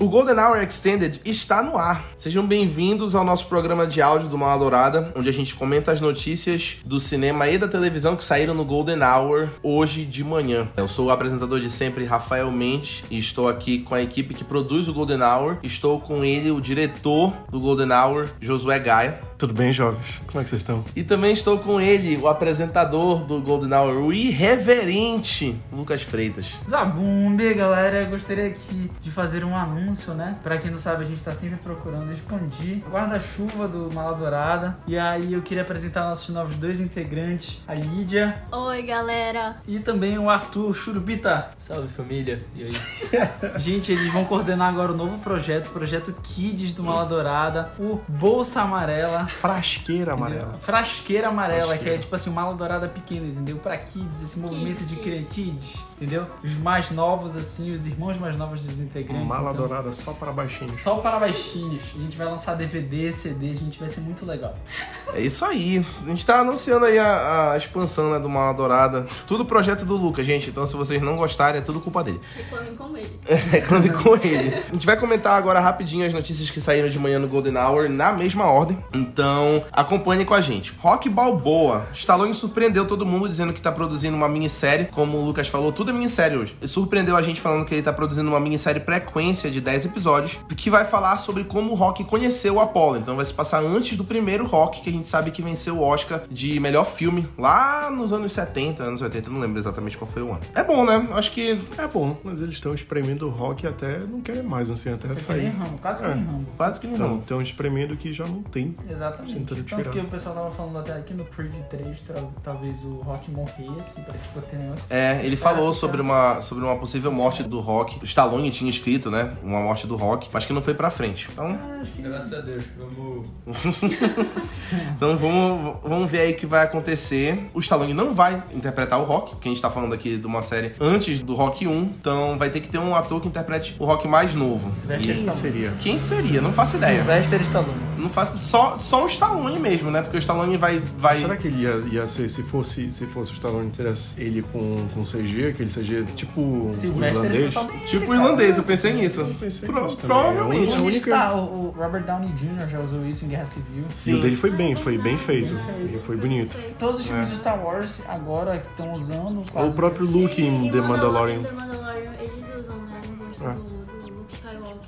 O Golden Hour Extended está no ar. Sejam bem-vindos ao nosso programa de áudio do Mala Dourada, onde a gente comenta as notícias do cinema e da televisão que saíram no Golden Hour hoje de manhã. Eu sou o apresentador de sempre, Rafael Mendes, e estou aqui com a equipe que produz o Golden Hour. Estou com ele, o diretor do Golden Hour, Josué Gaia. Tudo bem, jovens? Como é que vocês estão? E também estou com ele, o apresentador do Golden Hour, o irreverente Lucas Freitas. Zabumbe, galera, eu gostaria aqui de fazer um anúncio, né? Pra quem não sabe, a gente tá sempre procurando expandir o guarda-chuva do Mala Dourada. E aí eu queria apresentar nossos novos dois integrantes, a Lídia Oi, galera. e também o Arthur Churubita. Salve família, e aí? Gente, eles vão coordenar agora o novo projeto, o projeto Kids do Mala Dourada, o Bolsa Amarela. Frasqueira amarela. Frasqueira amarela, que Frasqueira. é tipo assim, uma dourada pequena, entendeu? Pra kids, esse movimento de criar kids. kids, entendeu? Os mais novos, assim, os irmãos mais novos dos integrantes. Mala então, dourada só para baixinho. Só para baixinhos. A gente vai lançar DVD, CD, a gente vai ser muito legal. É isso aí. A gente tá anunciando aí a, a expansão né, do Mala Dourada. Tudo projeto do Lucas, gente. Então, se vocês não gostarem, é tudo culpa dele. Reclamem com ele. Reclame com ele. A gente vai comentar agora rapidinho as notícias que saíram de manhã no Golden Hour na mesma ordem. Então, acompanhe com a gente. Rock Balboa. Stallone surpreendeu todo mundo dizendo que tá produzindo uma minissérie. Como o Lucas falou, tudo é minissérie hoje. Ele surpreendeu a gente falando que ele tá produzindo uma minissérie frequência de 10 episódios que vai falar sobre como o Rock conheceu o Apollo. Então vai se passar antes do primeiro Rock, que a gente sabe que venceu o Oscar de melhor filme lá nos anos 70, anos 80, não lembro exatamente qual foi o ano. É bom, né? Acho que É bom, mas eles estão espremendo o rock até não querem mais, assim, até É que nem sair. Quase que É. nem Rambo. quase que não. Então, estão espremendo que já não tem. Exatamente. Tentando Tanto tirar. que o pessoal tava falando até aqui no Preview 3, tra- talvez o Rock morresse pra tipo ter. É, ele falou sobre uma, sobre uma possível morte do Rock. O Stallone tinha escrito, né? Uma morte do Rock, mas que não foi pra frente. Então, Ah, que Graças a Deus, vamos. então vamos, vamos ver aí o que vai acontecer. O Stallone não vai interpretar o Rock, porque a gente tá falando aqui de uma série antes do Rock 1. Então vai ter que ter um ator que interprete o Rock mais novo. Sylvester Quem seria? Quem seria? Não faço ideia. Sylvester Stallone. Não faço só, só o Stallone mesmo, né? Porque o Stallone vai. vai... Será que ele ia, ia ser, se fosse, se fosse o Stallone, tivesse ele com, com CG, aquele CG tipo o Sylvester irlandês? Stallone. Tipo o irlandês, eu pensei nisso. Eu pensei Pro- nisso provavelmente. É única- está? O, Robert Downey Jr. já usou isso em Guerra Civil. E o dele foi bem, foi bem feito. Ele foi bonito. Todos os filmes de Star Wars agora que estão usando. quase- O próprio Luke em The Mandalorian. The Mandalorian, eles usam, né? No rosto do.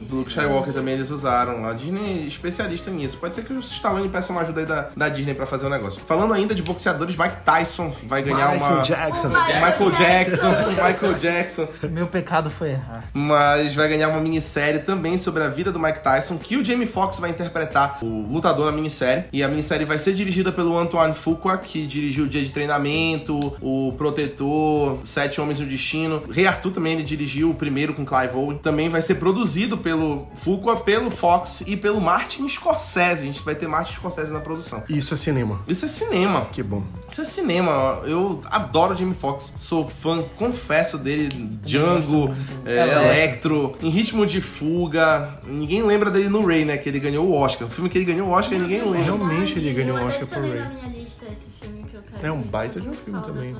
Do Luke Skywalker também eles usaram. A Disney é especialista nisso. Pode ser que o Stallone peça uma ajuda aí da, da Disney pra fazer o negócio. Falando ainda de boxeadores, Mike Tyson vai ganhar Michael uma. Jackson. Oh, Michael Jackson. Michael Jackson, Meu pecado foi errar. mas vai ganhar uma minissérie também sobre a vida do Mike Tyson, que o Jamie Foxx vai interpretar o lutador na minissérie. E a minissérie vai ser dirigida pelo Antoine Fuqua, que dirigiu o Dia de Treinamento, o Protetor, Sete Homens no Destino. Rei Arthur também ele dirigiu o primeiro com Clive Owen. Também vai ser produzido pelo Fuqua, pelo Fox e pelo Martin Scorsese. A gente vai ter Martin Scorsese na produção. Isso é cinema. Isso é cinema. Que bom. Isso é cinema. Eu adoro Jamie Foxx. Sou fã, confesso dele. Django, é, Electro, Em Ritmo de Fuga. Ninguém lembra dele no Ray, né? Que ele ganhou o Oscar. O filme que ele ganhou o Oscar ninguém lembra. Realmente ele ganhou eu um Oscar por Ray. na minha lista esse filme eu quero É um ver. baita de um filme também.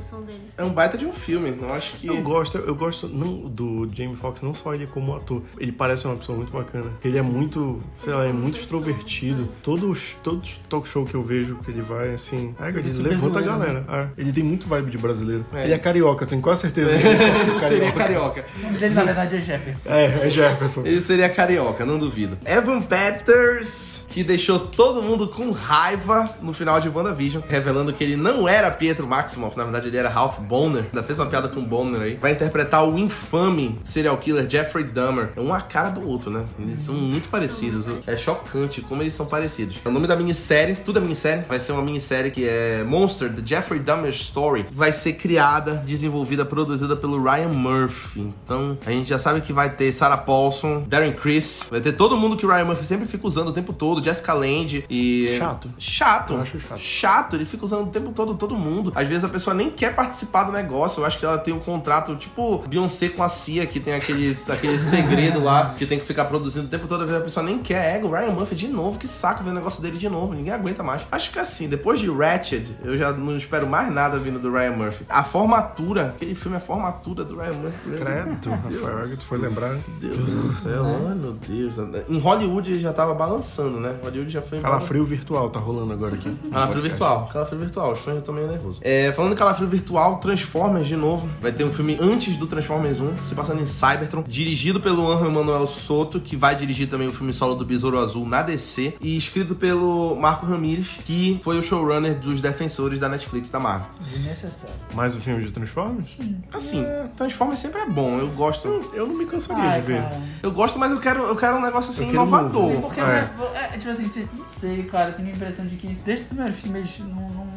É um baita de um filme. Eu acho que. Eu gosto, eu gosto não, do Jamie Foxx, não só ele como ator. Ele parece uma pessoa muito bacana. Ele é muito, sei lá, é muito extrovertido. Todos, todos talk show que eu vejo que ele vai, assim, ah, ele levanta a zoeiro, galera. Ah, ele tem muito vibe de brasileiro. É. Ele é carioca, eu tenho quase certeza que ele Seria carioca. carioca. O nome dele, na verdade, é Jefferson. É, é Jefferson. Ele seria carioca, não duvido. Evan Peters, que deixou todo mundo com raiva no final de WandaVision, revelando que ele não era Pietro Maximoff, na verdade ele era Ralph Bonner. Ainda fez uma piada com o Bonner aí. Vai interpretar o infame serial killer Jeffrey Dahmer. É uma cara do outro, né? Eles são muito parecidos. É chocante como eles são parecidos. O nome da minissérie, tudo é minissérie, vai ser uma minissérie que é Monster, The Jeffrey Dahmer Story. Vai ser criada, desenvolvida, produzida pelo Ryan Murphy. Então, a gente já sabe que vai ter Sarah Paulson, Darren Criss, vai ter todo mundo que o Ryan Murphy sempre fica usando o tempo todo, Jessica Lange e... Chato. Chato. Eu acho chato. Chato, ele fica usando o tempo todo todo, todo mundo. Às vezes a pessoa nem quer participar do negócio. Eu acho que ela tem um contrato, tipo Beyoncé com a CIA, que tem aquele, aquele segredo lá, que tem que ficar produzindo o tempo todo. Às vezes a pessoa nem quer. É, o Ryan Murphy de novo, que saco ver o negócio dele de novo. Ninguém aguenta mais. Acho que assim, depois de Ratchet, eu já não espero mais nada vindo do Ryan Murphy. A formatura, aquele filme é a formatura do Ryan Murphy. Credo, Rafael, que tu foi lembrar. Deus do céu, ai meu Deus. Em Hollywood ele já tava balançando, né? Hollywood já foi. Calafrio virtual tá rolando agora aqui. Calafrio virtual, calafrio virtual, os fãs eu tô meio nervoso. É, falando em calafrio virtual, Transformers de novo. Vai ter um filme antes do Transformers 1, se passando em Cybertron, dirigido pelo Anjo Emanuel Soto, que vai dirigir também o filme solo do Besouro Azul na DC, e escrito pelo Marco Ramírez, que foi o showrunner dos Defensores da Netflix da Marvel. Desnecessário. Mais um filme de Transformers? Assim, Transformers sempre é bom, eu gosto. Eu, eu não me cansaria Ai, de ver. cara. Eu gosto, mas eu quero, eu quero um negócio assim Eu quero inovador. porque É. né, é, tipo assim, não sei, cara, eu tenho a impressão de que desde o primeiro filme eles não. não-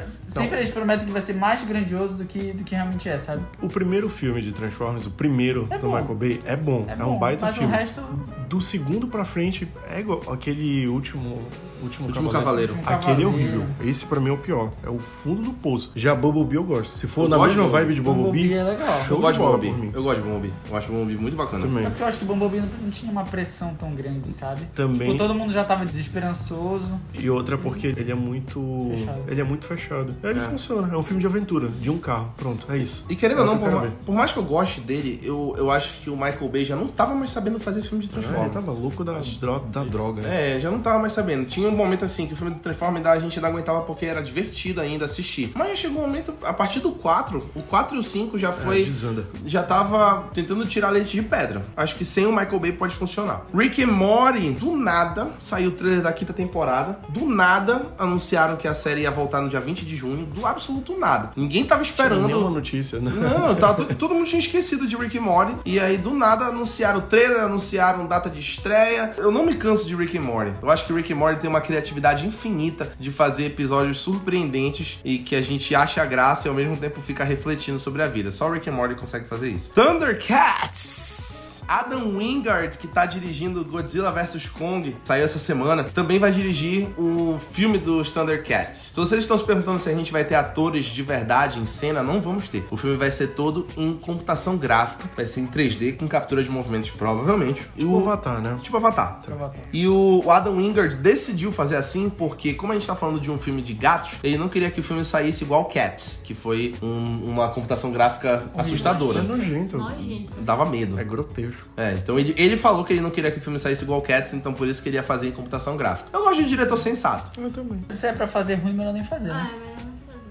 não- sempre eles prometem que vai ser mais grandioso do que, do que realmente é, sabe? O primeiro filme de Transformers, o primeiro É do bom. Michael Bay, é bom. É, um bom, baita mas filme. o resto. Do segundo pra frente, é igual aquele último. Último, Último Cavaleiro. Último Aquele é Cavaleiro. horrível. Esse pra mim é o pior. É o fundo do poço. Já Bumblebee eu gosto. Se for Eu na gosto mesma de vibe de Bumblebee Bumblebee, é legal. show Eu gosto de Bumblebee. Eu gosto de Bumblebee. Eu acho Bumblebee muito bacana. Também. É porque eu acho que o Bumblebee não, não tinha uma pressão tão grande, sabe? Também. Tipo, todo mundo já tava desesperançoso. E outra porque ele é muito. Fechado. Ele é muito fechado. Ele É. funciona. É um filme de aventura, de um carro. Pronto, é isso. E querendo É ou o não, por, ma- por mais que eu goste dele, eu, eu acho que o Michael Bay já não tava mais sabendo fazer filme de Ah, ele Transformers. tava louco da, dro- da droga. né? É, já não tava mais sabendo. Tinha um momento assim que o filme do Transformers a gente não aguentava porque era divertido ainda assistir. Mas já chegou um momento, a partir do 4, o 4 e o 5 já É, foi. desanda. já tava tentando tirar leite de pedra. Acho que sem o Michael Bay pode funcionar. Rick and Morty, do nada, saiu o trailer da quinta temporada. Do nada, anunciaram que a série ia voltar no dia 20 de junho. Do absoluto nada. Ninguém tava esperando. Nenhuma notícia, né? Não, tava, to- todo mundo tinha esquecido de Rick and Morty. E aí, do nada, anunciaram o trailer, anunciaram data de estreia. Eu não me canso de Rick and Morty. Eu acho que Rick and Morty tem uma criatividade infinita de fazer episódios surpreendentes e que a gente acha graça e ao mesmo tempo fica refletindo sobre a vida. Só Rick and Morty consegue fazer isso. Thundercats! Adam Wingard, que tá dirigindo Godzilla vs Kong, saiu essa semana, também vai dirigir o filme dos Thundercats. Se vocês estão se perguntando se a gente vai ter atores de verdade em cena, não vamos ter. O filme vai ser todo em computação gráfica, vai ser em 3D, com captura de movimentos, provavelmente. E O Avatar, né? Tipo Avatar. Avatar. E o Adam Wingard decidiu fazer assim porque, como a gente tá falando de um filme de gatos, ele não queria que o filme saísse igual Cats, que foi um- uma computação gráfica É assustadora. nojento. Nojento. Dava medo. É grotesco. É, então ele, ele falou que ele não queria que o filme saísse igual Cats, então por isso que ele ia fazer em computação gráfica. Eu gosto de um diretor sensato. Eu também. Se é pra fazer ruim, melhor nem fazer, Ah, né? é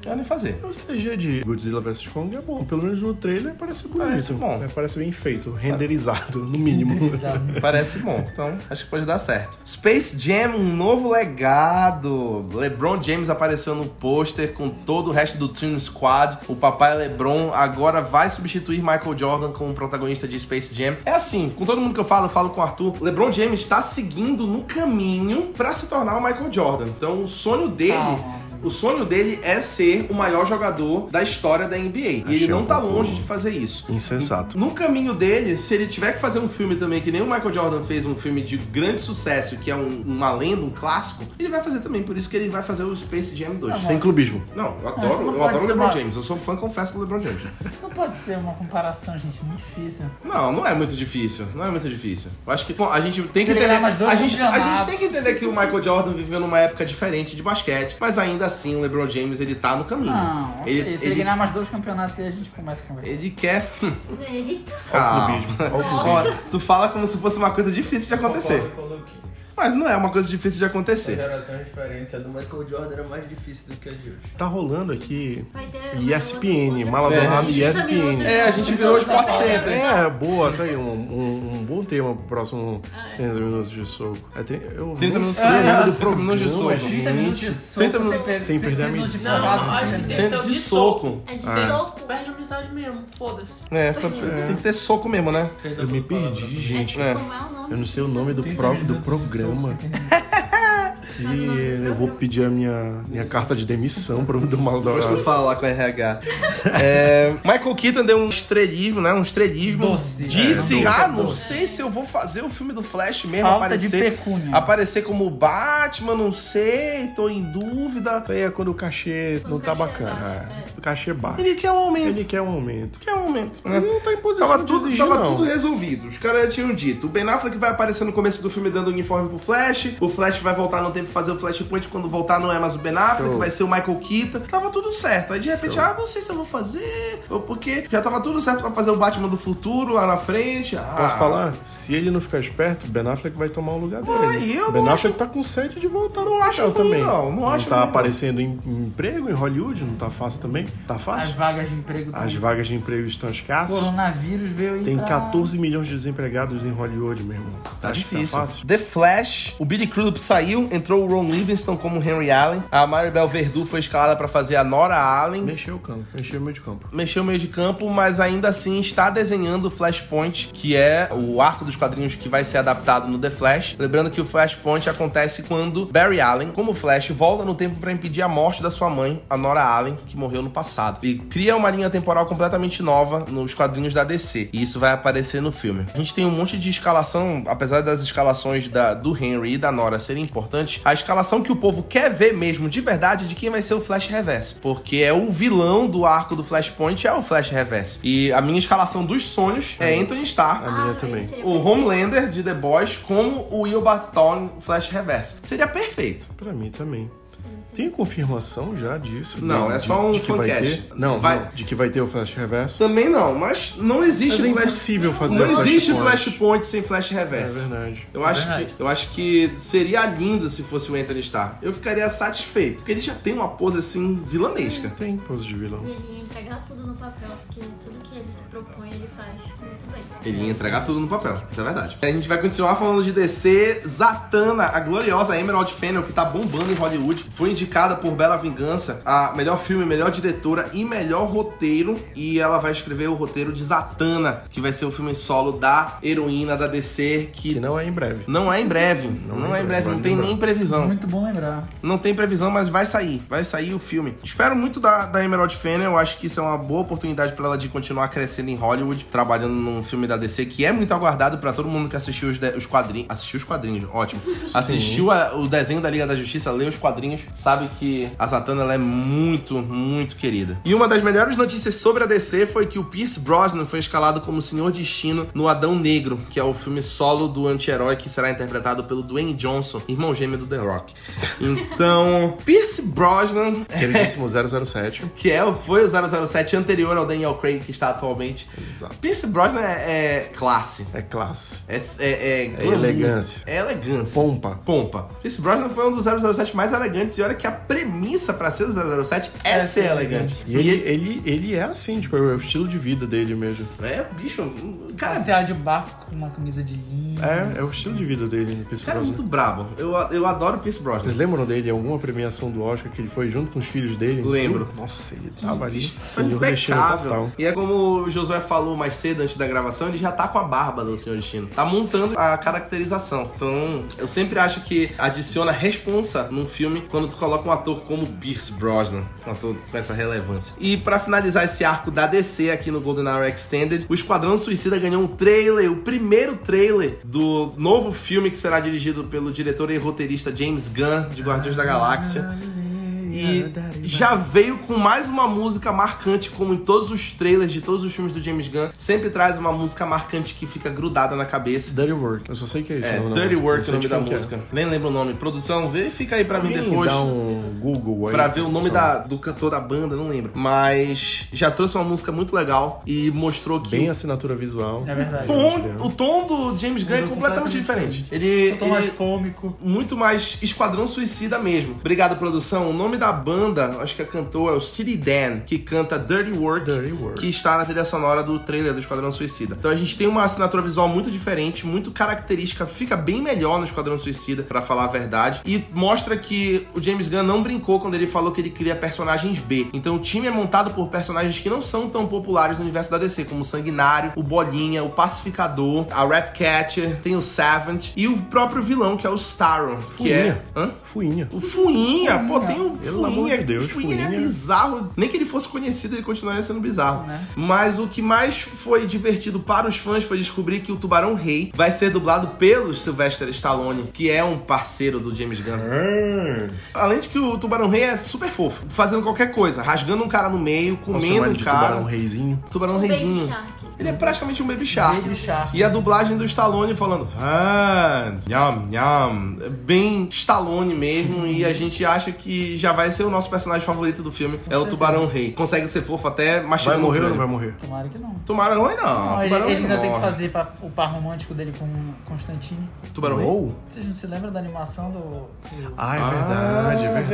ia nem fazer. O CG de Godzilla vs Kong é bom. Pelo menos no trailer parece bonito. Parece bom. É, parece bem feito. Renderizado, no mínimo. Exato. Parece bom, então acho que pode dar certo. Space Jam, um novo legado. LeBron James apareceu no pôster com todo o resto do Team Squad. O papai LeBron agora vai substituir Michael Jordan como protagonista de Space Jam. É assim, com todo mundo que eu falo, eu falo com o Arthur. LeBron James está seguindo no caminho para se tornar o Michael Jordan. Então o sonho dele. Calma. O sonho dele é ser o maior jogador da história da NBA. E Achei ele não um tá longe de fazer isso. Insensato. No caminho dele, se ele tiver que fazer um filme também, que nem o Michael Jordan fez um filme de grande sucesso, que é um- uma lenda, um clássico, ele vai fazer também. Por isso que ele vai fazer o Space Jam 2. Sem clubismo. Não, eu adoro, não eu adoro o LeBron uma- James. Eu sou fã, confesso, do LeBron James. Isso não pode ser uma comparação, gente. Muito difícil. Não, não é muito difícil. Não é muito difícil. Eu acho que, bom, a gente tem que entender. ganhar mais dois A gente, a gente tem que entender que o Michael Jordan viveu numa época diferente de basquete, mas ainda assim o LeBron James ele tá no caminho. Não, ok. ele, Se ele ele, ganhar mais dois campeonatos, aí a gente começa a conversar. ele quer. Eita. Olha o Calma. clubismo. Olha o clubismo. Ó, tu fala como se fosse uma coisa difícil de acontecer. Concordo. Mas não é uma coisa difícil de acontecer. gerações diferentes. A do Michael Jordan era mais difícil do que a de hoje. Tá rolando aqui Vai ter. ESPN, outra- mala É. dourada A gente ESPN. É, a gente virou o Sport Center. É, boa, tá aí um, um, um bom tema pro próximo Ah, é. 30 minutos de soco. É, tem, eu 30 nem minutos- sei o nome Ah, do 30 minutos de soco. 30 minutos de gente. soco, 30 minutos sem per- sem perder a missão. Não, acho que tem- de soco. É de É. soco. Perde a amizade mesmo, foda-se. É, tem que ter soco mesmo, né? Eu me perdi, É gente. tipo, É. como é o nome? Eu não sei o nome do, 30 pró- do programa. Soco, sem perder- E eu vou pedir a minha, minha carta de demissão pro do Mal Depois tu Dourado. fala lá com a RH. É, Michael Keaton deu um estrelismo, né? Um estrelismo. Doce. Disse, É, ah, não doce. sei se eu vou fazer o filme do Flash mesmo, Falta aparecer, aparecer como Batman, não sei, tô em dúvida. Aí é quando o cachê Quando não o tá cachê bacana. baixo, é. é. O cachê baixo. Ele quer um aumento. Ele quer um aumento. quer um aumento. né? Ele não tá em posição Tava, de tudo, exigir, tava não. tudo resolvido. Os caras já tinham dito. O Ben Affleck vai aparecer no começo do filme dando uniforme pro Flash. O Flash vai voltar no tempo fazer o Flashpoint. Quando voltar, não é mais o Ben Affleck, Show. vai ser o Michael Keaton. Tava tudo certo. Aí de repente, ah, não sei se eu vou fazer. Ou porque já tava tudo certo pra fazer o Batman do futuro lá na frente. Ah, Posso falar? Se ele não ficar esperto, Ben Affleck vai tomar o lugar dele. eu Ben não Affleck tá com sede de voltar Não acho ruim, também. não. Não acho tá ruim, não. aparecendo em, em emprego em Hollywood, não tá fácil também? Tá As fácil? vagas de emprego As tão- vagas de emprego estão escassas. Coronavírus veio aí Tem pra... 14 milhões de desempregados em Hollywood, meu irmão. Tá Acho que difícil. fácil. The Flash, o Billy Crudup saiu, entrou o Ron Livingston como Henry Allen. A Maribel Verdú foi escalada pra fazer a Nora Allen. Mexeu o campo, mexeu o meio de campo. mexeu o meio de campo, mas ainda assim está desenhando o Flashpoint, que é o arco dos quadrinhos que vai ser adaptado no The Flash. Lembrando que o Flashpoint acontece quando Barry Allen, como Flash, volta no tempo para impedir a morte da sua mãe, a Nora Allen, que morreu no passado. E cria uma linha temporal completamente nova nos quadrinhos da DC. E isso vai aparecer no filme. A gente tem um monte de escalação, apesar das escalações da- do Henry e da Nora serem importantes, a escalação que o povo quer ver mesmo, de verdade, de quem vai ser o Flash Reverso. Porque é o vilão do arco do Flashpoint, é o Flash Reverso. E a minha escalação dos sonhos é Anthony Starr. A minha Ah, também. seria O. Homelander de The Boys como o Will Barton Flash Reverso. Seria perfeito. Pra mim também. Tem confirmação já disso? Não, De- é só um de que vai fancast. ter? Não, Vai- não, de que vai ter o Flash Reverso. Também não, mas não existe Mas é Flash. impossível fazer Não existe Flashpoint. Flashpoint sem Flash É Reverso. verdade. Eu acho, verdade. que, eu acho que seria lindo se fosse o Anthony Starr. Eu ficaria satisfeito. Porque ele já tem uma pose assim vilanesca. Tem pose de vilão. E ele ia entregar tudo no papel, porque tudo que ele se propõe, ele faz muito. Ele ia entregar tudo no papel, isso é verdade. A gente vai continuar falando de DC. Zatanna, a gloriosa Emerald Fennel, que tá bombando em Hollywood, foi indicada por Bela Vingança a melhor filme, melhor diretora e melhor roteiro. E ela vai escrever o roteiro de Zatanna, que vai ser o filme solo da heroína da DC, que Que não é em breve. não é em breve. Não, Não é em breve, vai não tem lembrar. nem previsão. Muito bom lembrar. Não tem previsão, mas vai sair. Vai sair o filme. Espero muito da, da Emerald Fennel. Eu acho que isso é uma boa oportunidade pra ela de continuar crescendo em Hollywood, trabalhando num filme da DC que é muito aguardado pra todo mundo que assistiu os, os quadrinhos. Assistiu os quadrinhos, ótimo. Assistiu a- o desenho da Liga da Justiça, leu os quadrinhos, sabe que a Zatanna ela é muito, muito querida. E uma das melhores notícias sobre a DC foi que o Pierce Brosnan foi escalado como Senhor Destino no Adão Negro, que é o filme solo do anti-herói que será interpretado pelo Dwayne Johnson, irmão gêmeo do The Rock. Então, Pierce Brosnan, Queridíssimo 007. que é, o- foi o 007 anterior ao Daniel Craig que está atualmente. Exato. Pierce Brosnan é, é classe. É classe. É, é, é, glamour. elegância. É elegância. Pompa. Pompa. Pierce Brosnan foi um dos 007 mais elegantes. E olha que a premissa pra ser o 007 é, É ser ser elegante. E ele, ele, ele é assim, tipo, é o estilo de vida dele mesmo. É, bicho. Cara, Passear de barco com uma camisa de linho. É, é o estilo de vida dele, no Pierce cara é Brosnan. muito brabo. Eu, eu adoro Pierce Brosnan. Vocês lembram dele em alguma premiação do Oscar que ele foi junto com os filhos dele? Lembro. Nossa, ele tava ali. É impecável. E é como o Josué falou mais cedo antes da gravação, ele já tá com a barba do Senhor Destino. Tá montando a caracterização. Então, eu sempre acho que adiciona responsa num filme quando tu coloca um ator como Pierce Brosnan, um ator com essa relevância. E pra finalizar esse arco da DC aqui no Golden Hour Extended, o Esquadrão Suicida ganhou um trailer, o primeiro trailer do novo filme que será dirigido pelo diretor e roteirista James Gunn de Guardiões da Galáxia. E já veio com mais uma música marcante, como em todos os trailers de todos os filmes do James Gunn. Sempre traz uma música marcante que fica grudada na cabeça. Dirty Work. Eu só sei que é isso. É, o nome da Dirty música, Work é não o nome da que é. música. Nem lembro o nome. Produção, verifica aí pra mim depois. Dá um Google aí. Pra ver o nome da, do cantor da banda, não lembro. Mas já trouxe uma música muito legal e mostrou que Bem assinatura visual. É verdade. o, tom, o tom do James Gunn é completamente diferente. Ele, tô mais ele cômico. muito mais Esquadrão Suicida mesmo. Obrigado, produção. O nome da banda, acho que a cantora é o City Dan, que canta Dirty Work, Dirty Work. que está na trilha sonora do trailer do Esquadrão Suicida. Então a gente tem uma assinatura visual muito diferente, muito característica, fica bem melhor no Esquadrão Suicida, pra falar a verdade, e mostra que o James Gunn não brincou quando ele falou que ele cria personagens B. Então o time é montado por personagens que não são tão populares no universo da DC, como o Sanguinário, o Bolinha, o Pacificador, a Ratcatcher, tem o Savant e o próprio vilão, que é o Starro, que é... Fuinha. Hã? Fuinha. O Fuinha, pô, tem o Pelo amor Fuinha. de Deus, Fuinha, ele é Fuinha. bizarro. Nem que ele fosse conhecido, ele continuaria sendo bizarro. Né? Mas o que mais foi divertido para os fãs foi descobrir que o Tubarão Rei vai ser dublado pelo Sylvester Stallone, que é um parceiro do James Gunn. Ah, Além de que o Tubarão Rei é super fofo, fazendo qualquer coisa, rasgando um cara no meio, comendo um cara. tubarão reizinho. Tubarão Reizinho. Ele é praticamente um Baby Shark. Baby Shark. E a dublagem do Stallone falando hand, nham, nham. É Bem Stallone mesmo. e a gente acha que já vai ser o nosso personagem favorito do filme. é o Tubarão Rei. Consegue ser fofo até Vai mastigando morrer o ou não vai morrer? Tomara que não. Tubarão Rei não. Não, ele, Tubarão ele Rei ainda não tem que morre. fazer pa- o par romântico dele com Constantine. Tubarão Rei? Ou? Vocês não se lembram da animação do. do- Ah, é Ah, verdade, é verdade.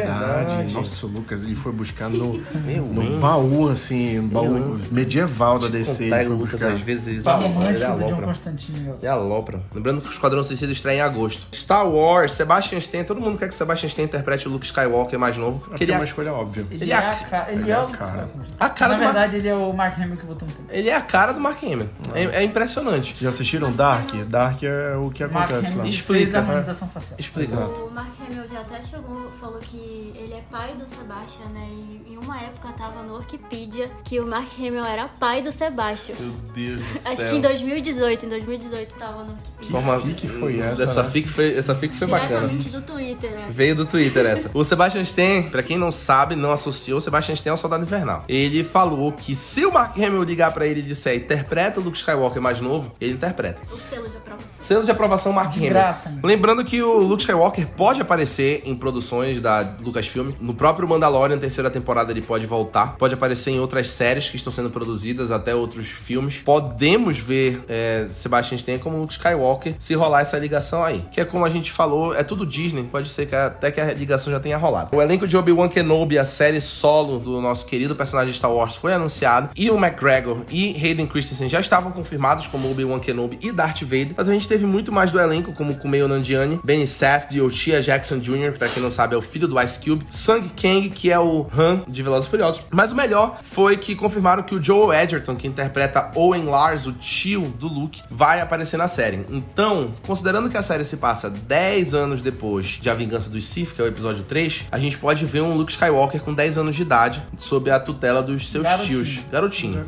verdade. Nossa, o Lucas ele foi buscar no, no baú, assim, no baú medieval da DC. ele foi Lucas, às vezes, alopram, ele romântico do John alopra. Constantine, meu. E alopra. Lembrando que o Esquadrão Suicida estreia em agosto. Star Wars, Sebastian Stan, todo mundo quer que Sebastian Stan interprete o Luke Skywalker mais novo. Porque Que ele é é uma escolha óbvia. Ele, Ele é é a ca- ele ele é é o a cara. A cara Na do Mar- verdade, ele é o Mark Hamill que votou um tempo. Ele é a cara do Mark Hamill. É, é impressionante. Já assistiram Dark? Dark é o que Mark acontece lá. Explica, fez a harmonização facial. Explica. Exato. O Mark Hamill já até chegou, falou que ele é pai do Sebastian, né? E em uma época tava no Wikipedia que o Mark Hamill era pai do Sebastian. Meu Deus do céu. Acho que em 2018, em 2018 tava no Wikipedia. Forma- fic foi essa, Essa né? fic foi, essa fic foi bacana. Do Twitter, né? Veio do Twitter essa. O Sebastian Stan, pra quem não sabe, não associou, o Sebastian Stan é um soldado invernal. Ele falou que se o Mark Hamill ligar pra ele e disser interpreta o Luke Skywalker mais novo, ele interpreta. O selo de aprovação. Selo de aprovação Mark De Hamill. graça, hein? Lembrando que o Luke Skywalker pode aparecer em produções da Lucasfilm. No próprio Mandalorian, terceira temporada, ele pode voltar. Pode aparecer em outras séries que estão sendo produzidas, até outros filmes. Podemos ver é, Sebastian Stan como Luke Skywalker se rolar essa ligação aí. Que é como a gente falou, é tudo Disney. Pode ser que até que a ligação já tenha rolado. O elenco de Obi-Wan Kenobi, a série solo do nosso querido personagem de Star Wars, foi anunciado. E o McGregor e Hayden Christensen já estavam confirmados como Obi-Wan Kenobi e Darth Vader. Mas a gente teve muito mais do elenco, como Kumail Nanjiani, Benny Safdie, Ochia Jackson Jr., pra quem não sabe é o filho do Ice Cube, Sung Kang, que é o Han de Velozes Furiosos. Mas o melhor foi que confirmaram que o Joel Edgerton, que interpreta Owen Lars, o tio do Luke, vai aparecer na série. Então, considerando que a série se passa 10 anos depois de A Vingança dos Sith, que é o episódio 3, a gente pode ver um Luke Skywalker com 10 anos de idade, sob a tutela dos seus Garotinho. tios. Garotinho.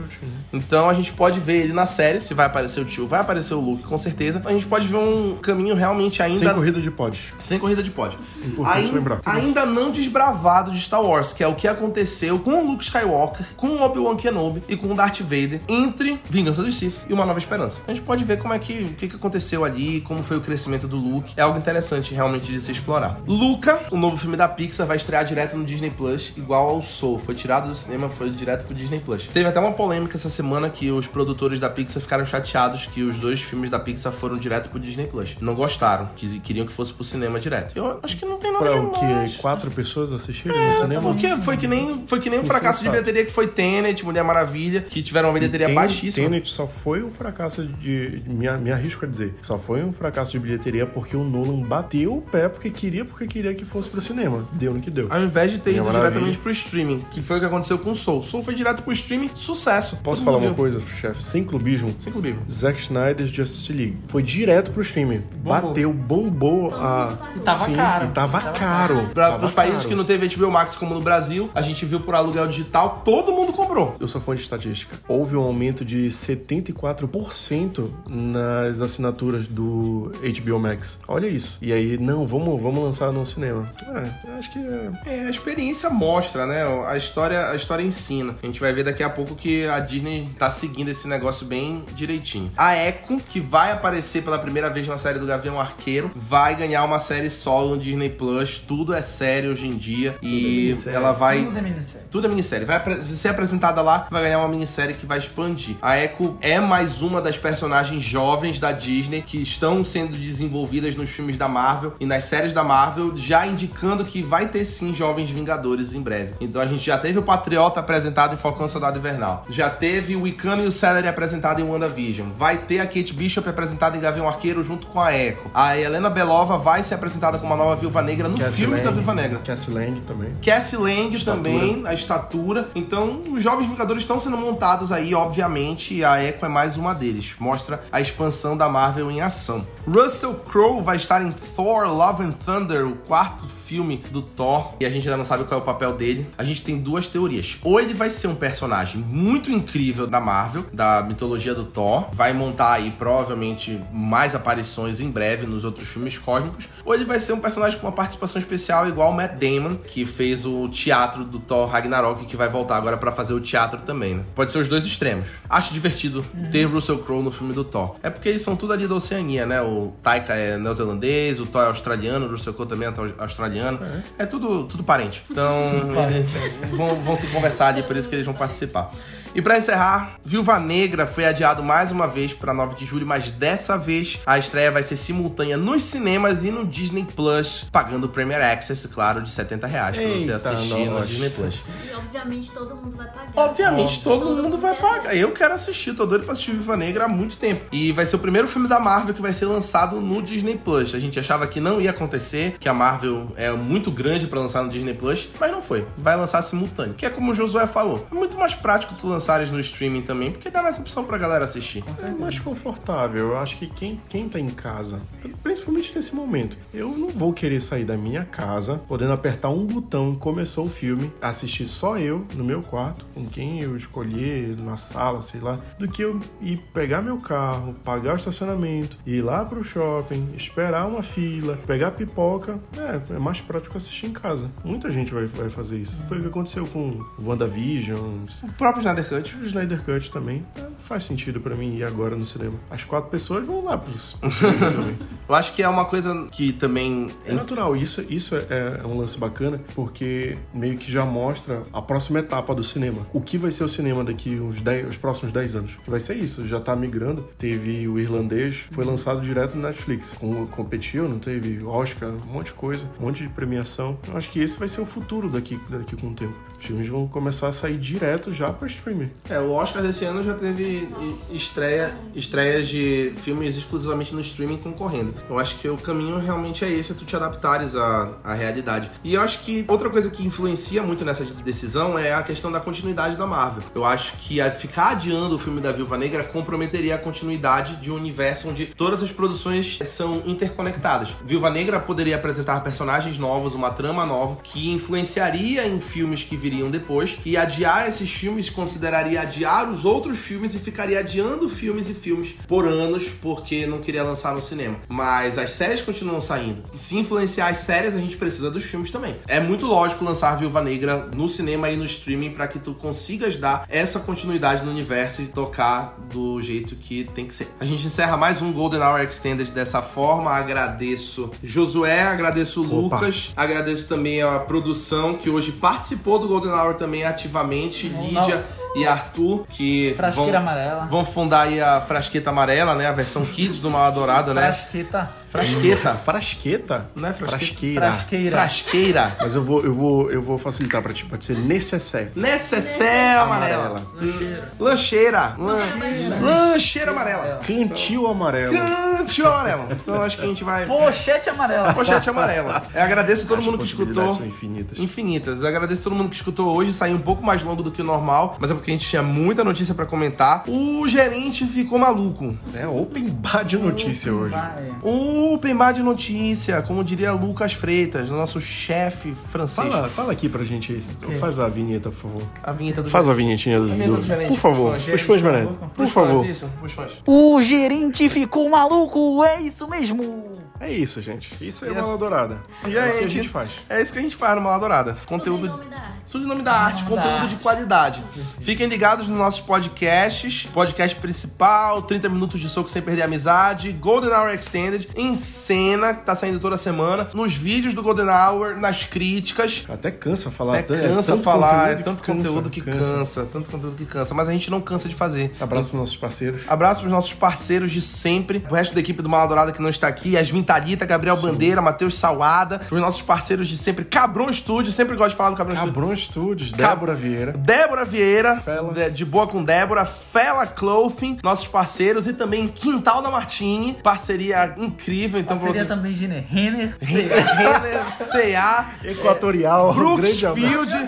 Então a gente pode ver ele na série, se vai aparecer o tio, vai aparecer o Luke, com certeza. A gente pode ver um caminho realmente ainda Sem corrida de pods. sem corrida de pódio. Importante Ainda, lembrar. ainda não desbravado de Star Wars, que é o que aconteceu com o Luke Skywalker, com o Obi-Wan Kenobi e com o Darth Vader entre Vingança dos Sith e Uma Nova Esperança. A gente pode ver como é que o que, que aconteceu ali, como foi o crescimento do Luke. É algo interessante realmente de se explorar. Luca, o novo filme da Pixar, vai estrear direto no Disney Plus, igual ao Soul. Foi tirado do cinema, foi direto pro Disney Plus. Teve até uma polêmica essa semana que os produtores da Pixar ficaram chateados que os dois filmes da Pixar foram direto pro Disney Plus. Não gostaram, quis- queriam que fosse pro cinema direto. Eu acho que não tem nada Pra o que? Quatro pessoas assistiram no É, cinema? porque foi que nem, foi que nem um fracasso de bilheteria que foi Tenet, Mulher Maravilha, que tiveram uma bilheteria Ten- baixíssima. Tenet só foi um fracasso de. Me, me arrisco a dizer. Só foi um fracasso de bilheteria porque o Nolan bateu o pé porque queria, porque queria que fosse pro cinema. Deu no que deu. Ao invés de ter Mulher ido Maravilha. diretamente pro streaming, que foi o que aconteceu com o Soul. Soul foi direto pro streaming, sucesso. Posso Todo falar uma viu. coisa, chefe? Sem clubismo. Sem clubismo. Zack Snyder's Justice League. Foi direto pro streaming. Bateu, bombou Todo a. mundo pagou. E tava Sim, caro. E tava, Tava caro. Pra, Tava pros países caro. que não teve HBO Max como no Brasil, a gente viu por aluguel digital, todo mundo comprou. Eu sou fã de estatística. Houve um aumento de 74% nas assinaturas do HBO Max. Olha isso. E aí, não, vamos, vamos lançar no cinema. É, eu acho que é. É, a experiência mostra, né? A história, a história ensina. A gente vai ver daqui a pouco que a Disney tá seguindo esse negócio bem direitinho. A Echo, que vai aparecer pela primeira vez na série do Gavião Arqueiro, vai ganhar uma série solo no Disney Plus. Tudo é sério hoje em dia. E minissérie. ela vai. Tudo é minissérie. Tudo é minissérie. Vai ser apresentada lá, vai ganhar uma minissérie que vai expandir. A A Echo é mais uma das personagens jovens da Disney que estão sendo desenvolvidas nos filmes da Marvel e nas séries da Marvel, já indicando que vai ter sim Jovens Vingadores em breve. Então a gente já teve o Patriota apresentado em Falcão Soldado Invernal. Já teve o Wiccan e o Celery apresentado em WandaVision. Vai ter a Kate Bishop apresentada em Gavião Arqueiro junto com a Echo. A Helena Belova vai ser apresentada como uma nova Viúva Negra no Cassie filme Lang, da Viúva Negra. Cassie Lang também. Cassie Lang também, a estatura. Então, os Jovens Vingadores estão sendo montados aí, obviamente, e a Echo é mais uma deles. Mostra a expansão da Marvel em ação. Russell Crowe vai estar em Thor Love and Thunder, o quarto filme do Thor, e a gente ainda não sabe qual é o papel dele. A gente tem duas teorias. Ou ele vai ser um personagem muito incrível da Marvel, da mitologia do Thor, vai montar aí provavelmente mais aparições em breve nos outros filmes cósmicos, ou ele vai ser um personagem com uma participação especial igual o Matt Damon, que fez o teatro do Thor Ragnarok, que vai voltar agora pra fazer o teatro também, né? Pode ser os dois extremos. Acho divertido ter Russell Crowe no filme do Thor. É porque eles são tudo ali da Oceania, né? O Taika é neozelandês, o Thor é australiano, o Russell Crowe também é australiano. É, tudo, tudo parente. Então, eles vão, vão se conversar ali, por isso que eles vão participar. E pra encerrar, Viúva Negra foi adiado mais uma vez pra 9 de julho, mas dessa vez a estreia vai ser simultânea nos cinemas e no Disney Plus, pagando o Premier Access, claro, de 70 reais pra você Eita, assistir no nossa. Disney Plus. E obviamente todo mundo vai pagar. Obviamente, todo, Todo mundo mundo vai quer pagar. Eu quero assistir, tô doido pra assistir Viva Negra há muito tempo. E vai ser o primeiro filme da Marvel que vai ser lançado no Disney Plus. A gente achava que não ia acontecer, que a Marvel é muito grande pra lançar no Disney Plus, mas não foi. Vai lançar simultâneo. Que é como o Josué falou. É muito mais prático tu lançares no streaming também, porque dá mais opção pra galera assistir. É mais confortável. Eu acho que quem, quem tá em casa, principalmente nesse momento, eu não vou querer sair da minha casa, podendo apertar um botão, começou o filme, assistir só eu no meu quarto, com quem eu escolher, na sala, sei lá, do que eu ir pegar meu carro, pagar o estacionamento, ir lá pro shopping, esperar uma fila, pegar pipoca. É, é mais prático assistir em casa. Muita gente vai, vai fazer isso. Foi o que aconteceu com WandaVision, O próprio Snyder Cut. o Snyder Cut também. É, faz sentido pra mim ir agora no cinema. As quatro pessoas vão lá pro, pro cinema também. Eu acho que é uma coisa que também. É natural, isso, isso é, é um lance bacana, porque meio que já mostra a próxima etapa do cinema. O que vai ser o cinema daqui uns 10, os próximos 10 anos? Vai ser isso, já tá migrando. Teve o irlandês, foi lançado direto no Netflix. Com, competiu, não teve Oscar, um monte de coisa, um monte de premiação. Eu acho que esse vai ser o futuro daqui, daqui com o tempo. Os filmes vão começar a sair direto já pra streaming. É, o Oscar desse ano já teve estreia, estreias de filmes exclusivamente no streaming concorrendo. Eu acho que o caminho realmente é esse, é tu te adaptares à, à realidade. E eu acho que outra coisa que influencia muito nessa decisão é a questão da continuidade da Marvel. Eu acho que ficar adiando o filme da Viúva Negra comprometeria a continuidade de um universo onde todas as produções são interconectadas. Viúva Negra poderia apresentar personagens novos, uma trama nova, que influenciaria em filmes que viriam depois, e adiar esses filmes consideraria adiar os outros filmes e ficaria adiando filmes e filmes por anos porque não queria lançar no cinema. Mas as séries continuam saindo. E se influenciar as séries, a gente precisa dos filmes também. É muito lógico lançar Viúva Negra no cinema e no streaming para que tu consigas dar essa continuidade no universo e tocar do jeito que tem que ser. A gente encerra mais um Golden Hour Extended dessa forma. Agradeço Josué, agradeço Opa. Lucas, agradeço também a produção que hoje participou do Golden Hour também ativamente, Lídia e Arthur, que Frasqueira vão, amarela. vão fundar aí a Frasqueta Amarela, né? A versão Kids do Mal Adorada, né? Frasqueta. Frasqueta. Frasqueta? Não é frasqueta? Frasqueira. Frasqueira. Frasqueira. Mas eu vou, eu vou, eu vou facilitar pra ti. Pode ser necessaire. Necessaire amarela. Lancheira. Lancheira. Lan- Lancheira amarela. Cantil amarelo. Cantil amarelo. Então acho que a gente vai. Pochete amarela. Pochete amarela. Eu agradeço a todo As mundo que escutou. são infinitas. Infinitas. Eu agradeço a todo mundo que escutou hoje. Saiu um pouco mais longo do que o normal, mas é porque a gente tinha muita notícia pra comentar. O gerente ficou maluco. É open bar de notícia hoje. Vai. O Open Bar de notícia, como diria Lucas Freitas, nosso chefe francês. Fala, fala aqui pra gente isso. Faz a vinheta, por favor. A vinheta do Faz a gerente. vinhetinha do, A vinheta do do- gerente, Por favor, fãs. os fãs, mané. Por Por favor. Isso, os fãs. O gerente ficou maluco, é isso mesmo. É isso, gente. Isso é Yes. uma dourada. E é aí, o que a gente faz. É isso que a gente faz no Mala Dourada. Tudo em Conteúdo. nome da arte. Tudo em nome da arte, nome da conteúdo arte. de qualidade. Fiquem ligados nos nossos podcasts. Podcast principal, 30 minutos de soco sem perder a amizade, Golden Hour Extended. Em em cena, que tá saindo toda semana, nos vídeos do Golden Hour, nas críticas. Até cansa falar. É, tan- cansa tanto falar, é conteúdo tanto que cansa, conteúdo que cansa, tanto conteúdo que cansa, mas a gente não cansa de fazer. Abraço pros nossos parceiros. Abraço pros nossos parceiros de sempre, o resto da equipe do Maladourada que não está aqui, Yasmin Thalita, Gabriel Bandeira, Matheus Salada, os nossos parceiros de sempre, Cabron Studio, sempre gosto de falar do Cabron Studio. Cabron Studios, Cab- Débora Vieira. Débora Vieira, Fela. de, de Boa com Débora, Fela Clothing, nossos parceiros, e também Quintal da Martini, parceria incrível, então pra Seria você... também Renner. Renner, CA, Equatorial. Brooksfield, Field hoje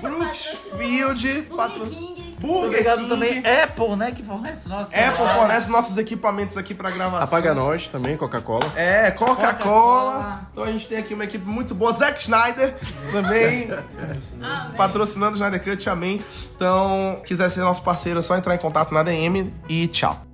Brooksfield, Burger Obrigado King, também Apple, né? Que fornece nossa. Apple fornece nossos equipamentos aqui pra gravação. Apaga nós também, Coca-Cola. É, Coca-Cola. Coca-Cola. Então a gente tem aqui uma equipe muito boa. Zack Snyder também patrocinando o Snyder Cut, amém. Então, quiser ser nosso parceiro, é só entrar em contato na DM e tchau.